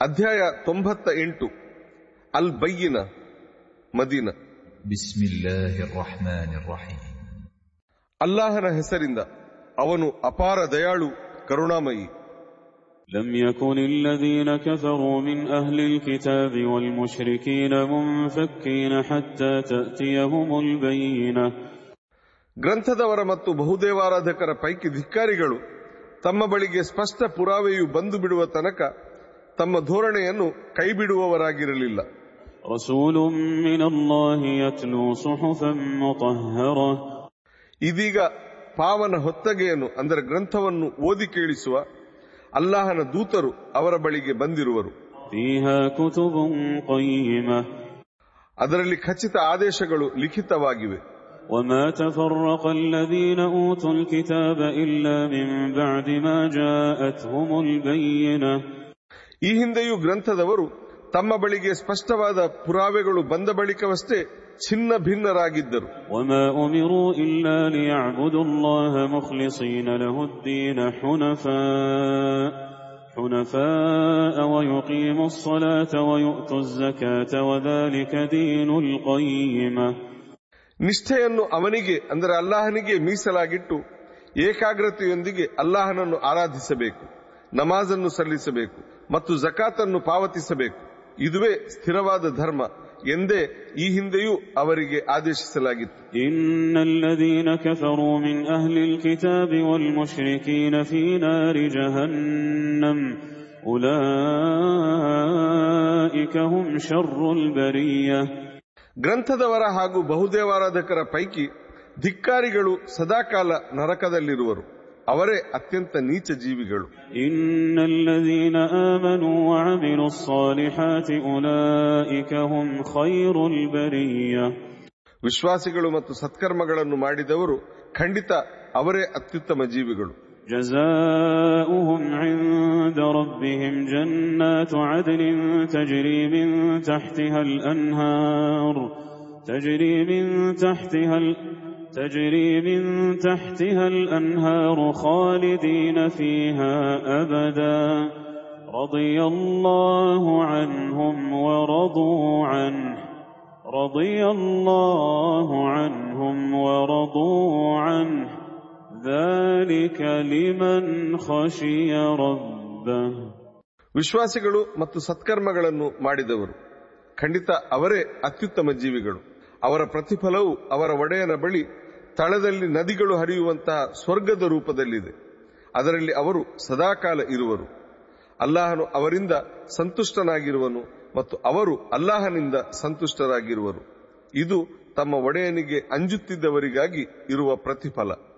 ಅಧ್ಯಾಯ ತೊಂಬತ್ತ ಎಂಟು ಅಲ್ ಬಯ್ಯಿನ ಮದೀನ بسم الله الرحمن الرحيم ಅಲ್ಲಾಹನ ಹೆಸರಿಂದ ಅವನು ಅಪಾರ ದಯಾಳು ಕರುಣಾಮಯಿ لم يكن الذين كفروا من أهل الكتاب والمشركين منفكين حتى تأتيهم البينة ಗ್ರಂಥದವರ ಮತ್ತು ಬಹುದೇವಾರಾಧಕರ ಪೈಕಿ ಧಿಕ್ಕಾರಿಗಳು ತಮ್ಮ ಬಳಿಗೆ ಸ್ಪಷ್ಟ ಪುರಾವೆಯು ಬಂದು ಬಿಡುವ ತನಕ ತಮ್ಮ ಧೋರಣೆಯನ್ನು ಕೈಬಿಡುವವರಾಗಿರಲಿಲ್ಲ رسول من الله يتلو صحفا مطهرة ಇದೀಗ ಪಾವನ ಹೊತ್ತಗೆಯನ್ನು ಅಂದರೆ ಗ್ರಂಥವನ್ನು ಓದಿ ಕೇಳಿಸುವ ಅಲ್ಲಾಹನ ದೂತರು ಅವರ ಬಳಿಗೆ ಬಂದಿರುವರು فيها كتب قيمة ಅದರಲ್ಲಿ ಖಚಿತ ಆದೇಶಗಳು ಲಿಖಿತವಾಗಿವೆ وما تفرق الذين أوتوا الكتاب إلا من بعد ما جاءتهم البينة ಈ ಹಿಂದೆಯೂ ಗ್ರಂಥದವರು ತಮ್ಮ ಬಳಿಗೆ ಸ್ಪಷ್ಟವಾದ ಪುರಾವೆಗಳು ಬಂದ ಬಳಿಕವಷ್ಟೇ ಛಿನ್ನ ಭಿನ್ನರಾಗಿದ್ದರು. ನಿಷ್ಠೆಯನ್ನು ಅವನಿಗೆ ಅಂದರೆ ಅಲ್ಲಾಹನಿಗೆ ಮೀಸಲಾಗಿಟ್ಟು ಏಕಾಗ್ರತೆಯೊಂದಿಗೆ ಅಲ್ಲಾಹನನ್ನು ಆರಾಧಿಸಬೇಕು. ನಮಾಜನ್ನು ಸಲ್ಲಿಸಬೇಕು ಮತ್ತು ಜಕಾತನ್ನು ಪಾವತಿಸಬೇಕು ಇದುವೇ ಸ್ಥಿರವಾದ ಧರ್ಮ ಎಂದೇ ಈ ಹಿಂದೆಯೂ ಅವರಿಗೆ ಆದೇಶಿಸಲಾಗಿತ್ತು إن الذين كفروا من أهل الكتاب والمشركين في نار جهنم أولئك هم شر البرية ಗ್ರಂಥದವರ ಹಾಗೂ ಬಹುದೇವಾರಾಧಕರ ಪೈಕಿ ಧಿಕ್ಕಾರಿಗಳು ಸದಾಕಾಲ ನರಕದಲ್ಲಿರುವರು ಅವರೇ ಅತ್ಯಂತ ನೀಚ ಜೀವಿಗಳು إن الذين آمنوا وعملوا الصالحات أولئك هم خير البرية ವಿಶ್ವಾಸಿಗಳು ಮತ್ತು ಸತ್ಕರ್ಮಗಳನ್ನು ಮಾಡಿದವರು ಖಂಡಿತ ಅವರೇ ಅತ್ಯುತ್ತಮ ಜೀವಿಗಳು جزاؤهم عند ربهم جنات عدن تجري من تحتها الأنهار تجري من تحتها ال... تجري من تحتها الأنهار خالدين فيها أبدا رضي الله عنهم ورضوا عنه رضي الله عنهم ورضوا عنه ذلك لمن خشي ربه ವಿಶ್ವಾಸಿಗಳು ಮತ್ತು ಸತ್ಕರ್ಮಗಳನ್ನು ಮಾಡಿದವರು ಖಂಡಿತ ಅವರೇ ಅತ್ಯುತ್ತಮ ಜೀವಿಗಳು ಅವರ ಪ್ರತಿಫಲವು ಅವರ ಒಡೆಯನ ಬಳಿ ತಳದಲ್ಲಿ ನದಿಗಳು ಹರಿಯುವಂತಹ ಸ್ವರ್ಗದ ರೂಪದಲ್ಲಿದೆ. ಅದರಲ್ಲಿ ಅವರು ಸದಾಕಾಲ ಇರುವರು. ಅಲ್ಲಾಹನು ಅವರಿಂದ ಸಂತುಷ್ಟನಾಗಿರುವನು ಮತ್ತು ಅವರು ಅಲ್ಲಾಹನಿಂದ ಸಂತುಷ್ಟರಾಗಿರುವರು. ಇದು ತಮ್ಮ ಒಡೆಯನಿಗೆ ಅಂಜುತ್ತಿದ್ದವರಿಗಾಗಿ ಇರುವ ಪ್ರತಿಫಲ.